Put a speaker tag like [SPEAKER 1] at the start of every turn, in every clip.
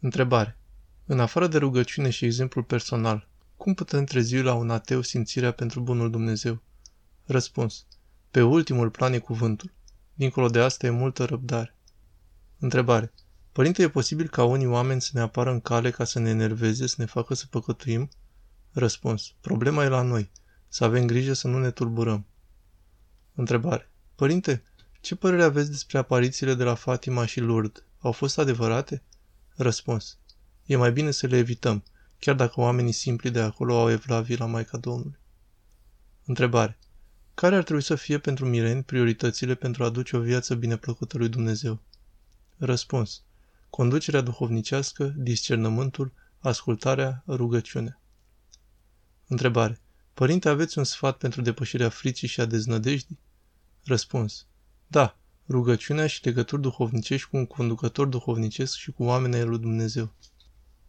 [SPEAKER 1] Întrebare. În afară de rugăciune și exemplul personal, cum putem trezi la un ateu simțirea pentru bunul Dumnezeu? Răspuns. Pe ultimul plan e cuvântul. Dincolo de asta e multă răbdare. Întrebare. Părinte, e posibil ca unii oameni să ne apară în cale ca să ne enerveze, să ne facă să păcătuim? Răspuns. Problema e la noi. Să avem grijă să nu ne tulburăm. Întrebare. Părinte, ce părere aveți despre aparițiile de la Fatima și Lourdes? Au fost adevărate? Răspuns. E mai bine să le evităm, chiar dacă oamenii simpli de acolo au evlavii la Maica Domnului. Întrebare. Care ar trebui să fie pentru mireni prioritățile pentru a aduce o viață bineplăcută lui Dumnezeu? Răspuns. Conducerea duhovnicească, discernământul, ascultarea, rugăciunea. Întrebare. Părinte, aveți un sfat pentru depășirea fricii și a deznădejdii? Răspuns. Da, rugăciunea și legături duhovnicești cu un conducător duhovnicesc și cu oamenii lui Dumnezeu.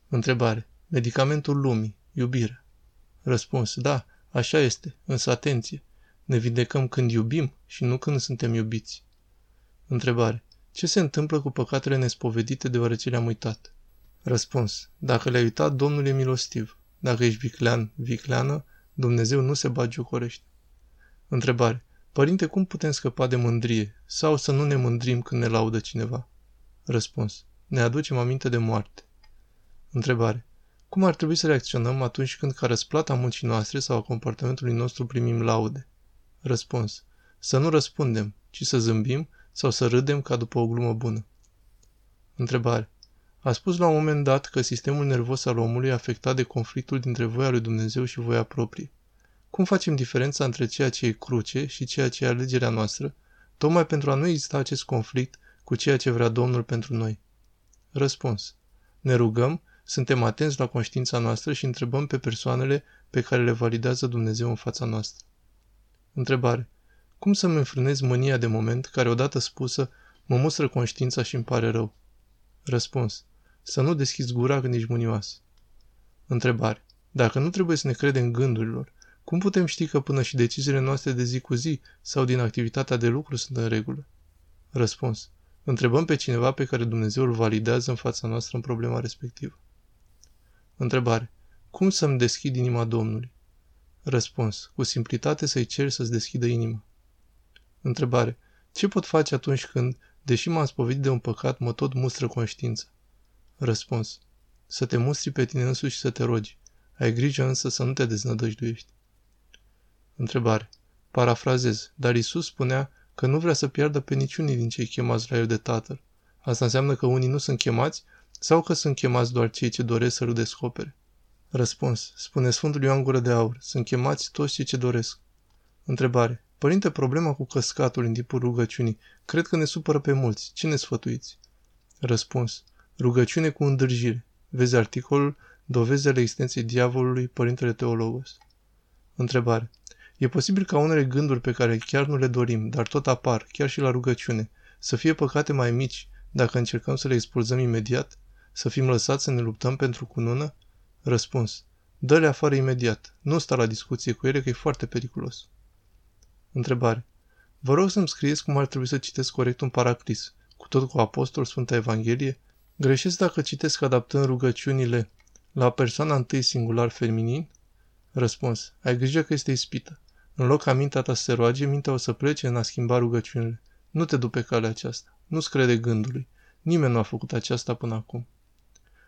[SPEAKER 1] Întrebare. Medicamentul lumii, iubire. Răspuns. Da, așa este, însă atenție. Ne vindecăm când iubim și nu când suntem iubiți. Întrebare. Ce se întâmplă cu păcatele nespovedite deoarece le-am uitat? Răspuns. Dacă le-ai uitat, Domnul e milostiv. Dacă ești viclean, vicleană, Dumnezeu nu se bagiocorește. Întrebare. Părinte, cum putem scăpa de mândrie sau să nu ne mândrim când ne laudă cineva? Răspuns. Ne aducem aminte de moarte. Întrebare. Cum ar trebui să reacționăm atunci când ca răsplata muncii noastre sau a comportamentului nostru primim laude? Răspuns. Să nu răspundem, ci să zâmbim sau să râdem ca după o glumă bună. Întrebare. A spus la un moment dat că sistemul nervos al omului e afectat de conflictul dintre voia lui Dumnezeu și voia proprie. Cum facem diferența între ceea ce e cruce și ceea ce e alegerea noastră, tocmai pentru a nu exista acest conflict cu ceea ce vrea Domnul pentru noi? Răspuns. Ne rugăm, suntem atenți la conștiința noastră și întrebăm pe persoanele pe care le validează Dumnezeu în fața noastră. Întrebare. Cum să-mi înfrânez mânia de moment care, odată spusă, mă mustră conștiința și îmi pare rău? Răspuns. Să nu deschizi gura când ești mânioasă. Întrebare. Dacă nu trebuie să ne credem gândurilor, cum putem ști că până și deciziile noastre de zi cu zi sau din activitatea de lucru sunt în regulă? Răspuns. Întrebăm pe cineva pe care Dumnezeu îl validează în fața noastră în problema respectivă. Întrebare. Cum să-mi deschid inima Domnului? Răspuns. Cu simplitate să-i ceri să-ți deschidă inima. Întrebare. Ce pot face atunci când, deși m-am spovedit de un păcat, mă tot mustră conștiința? Răspuns. Să te mustri pe tine însuși și să te rogi. Ai grijă însă să nu te deznădăjduiești. Întrebare. Parafrazez, dar Isus spunea că nu vrea să piardă pe niciunii din cei chemați la el de Tatăl. Asta înseamnă că unii nu sunt chemați sau că sunt chemați doar cei ce doresc să-L descopere? Răspuns. Spune Sfântul Ioan Gură de Aur. Sunt chemați toți cei ce doresc. Întrebare. Părinte, problema cu căscatul în timpul rugăciunii, cred că ne supără pe mulți. Ce ne sfătuiți? Răspuns. Rugăciune cu îndârjire. Vezi articolul Dovezele existenței diavolului, Părintele Teologos. Întrebare. E posibil ca unele gânduri pe care chiar nu le dorim, dar tot apar, chiar și la rugăciune, să fie păcate mai mici dacă încercăm să le expulzăm imediat? Să fim lăsați să ne luptăm pentru cunună? Răspuns. Dă-le afară imediat. Nu sta la discuție cu ele că e foarte periculos. Întrebare. Vă rog să-mi scrieți cum ar trebui să citesc corect un paraclis, cu tot cu apostol Sfânta Evanghelie? Greșesc dacă citesc adaptând rugăciunile la persoana întâi singular feminin? Răspuns. Ai grijă că este ispită. În loc ca mintea ta să se roage, mintea o să plece în a schimba rugăciunile. Nu te du pe calea aceasta. Nu-ți crede gândului. Nimeni nu a făcut aceasta până acum.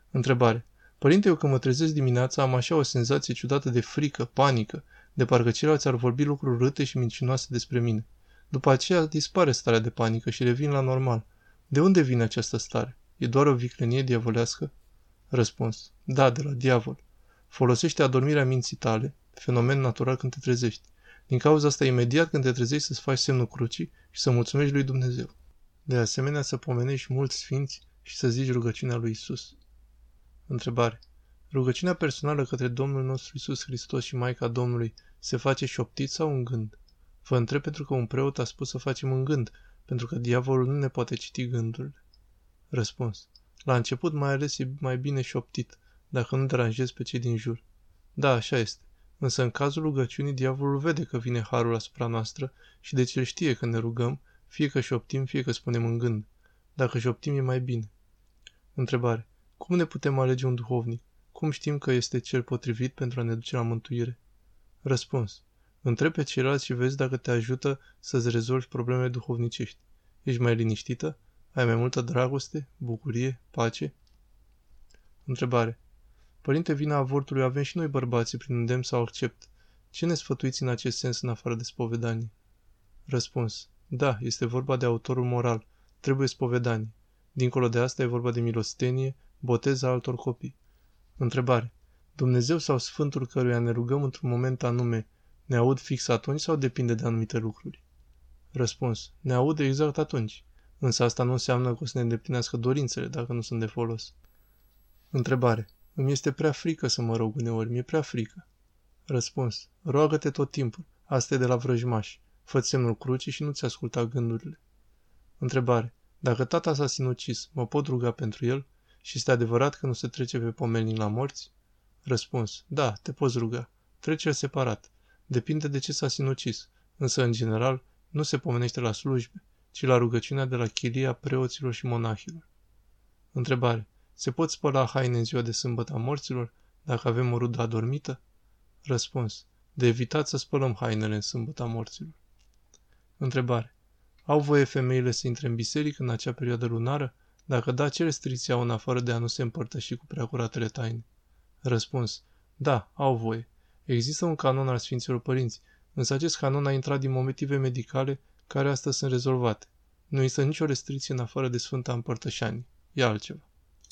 [SPEAKER 1] Întrebare. Părinte, eu când mă trezesc dimineața am așa o senzație ciudată de frică, panică, de parcă ceilalți ar vorbi lucruri râte și mincinoase despre mine. După aceea dispare starea de panică și revin la normal. De unde vine această stare? E doar o viclenie diavolească? Răspuns. Da, de la diavol. Folosește adormirea minții tale, fenomen natural când te trezești. Din cauza asta, imediat când te trezești să-ți faci semnul crucii și să mulțumești lui Dumnezeu. De asemenea, să pomenești mulți sfinți și să zici rugăciunea lui Isus. Întrebare. Rugăciunea personală către Domnul nostru Isus Hristos și Maica Domnului se face șoptit sau în gând? Vă întreb pentru că un preot a spus să facem în gând, pentru că diavolul nu ne poate citi gândurile. Răspuns. La început mai ales e mai bine șoptit, dacă nu deranjezi pe cei din jur. Da, așa este. Însă în cazul rugăciunii, diavolul vede că vine harul asupra noastră și deci el știe că ne rugăm, fie că șoptim, fie că spunem în gând. Dacă șoptim e mai bine. Întrebare. Cum ne putem alege un duhovnic? Cum știm că este cel potrivit pentru a ne duce la mântuire? Răspuns. Întreb pe ceilalți și vezi dacă te ajută să-ți rezolvi problemele duhovnicești. Ești mai liniștită? Ai mai multă dragoste, bucurie, pace? Întrebare. Părinte, vina avortului avem și noi bărbații prin îndemn sau accept. Ce ne sfătuiți în acest sens în afară de spovedanie? Răspuns. Da, este vorba de autorul moral. Trebuie spovedanie. Dincolo de asta e vorba de milostenie, botez altor copii. Întrebare. Dumnezeu sau Sfântul căruia ne rugăm într-un moment anume, ne aud fix atunci sau depinde de anumite lucruri? Răspuns. Ne aude exact atunci. Însă asta nu înseamnă că o să ne îndeplinească dorințele dacă nu sunt de folos. Întrebare. Îmi este prea frică să mă rog uneori, mi-e prea frică. Răspuns. Roagă-te tot timpul. Asta e de la vrăjmași. fă semnul crucii și nu-ți asculta gândurile. Întrebare. Dacă tata s-a sinucis, mă pot ruga pentru el? Și este adevărat că nu se trece pe pomelnic la morți? Răspuns. Da, te poți ruga. Trece separat. Depinde de ce s-a sinucis. Însă, în general, nu se pomenește la slujbe, ci la rugăciunea de la chilia preoților și monahilor. Întrebare. Se pot spăla haine în ziua de sâmbătă a morților dacă avem o rudă adormită? Răspuns. De evitat să spălăm hainele în sâmbătă a morților. Întrebare. Au voie femeile să intre în biserică în acea perioadă lunară? Dacă da, ce restricții au în afară de a nu se împărtăși cu preacuratele taine? Răspuns. Da, au voie. Există un canon al Sfinților Părinți, însă acest canon a intrat din motive medicale care astăzi sunt rezolvate. Nu există nicio restricție în afară de Sfânta Împărtășanie. E altceva.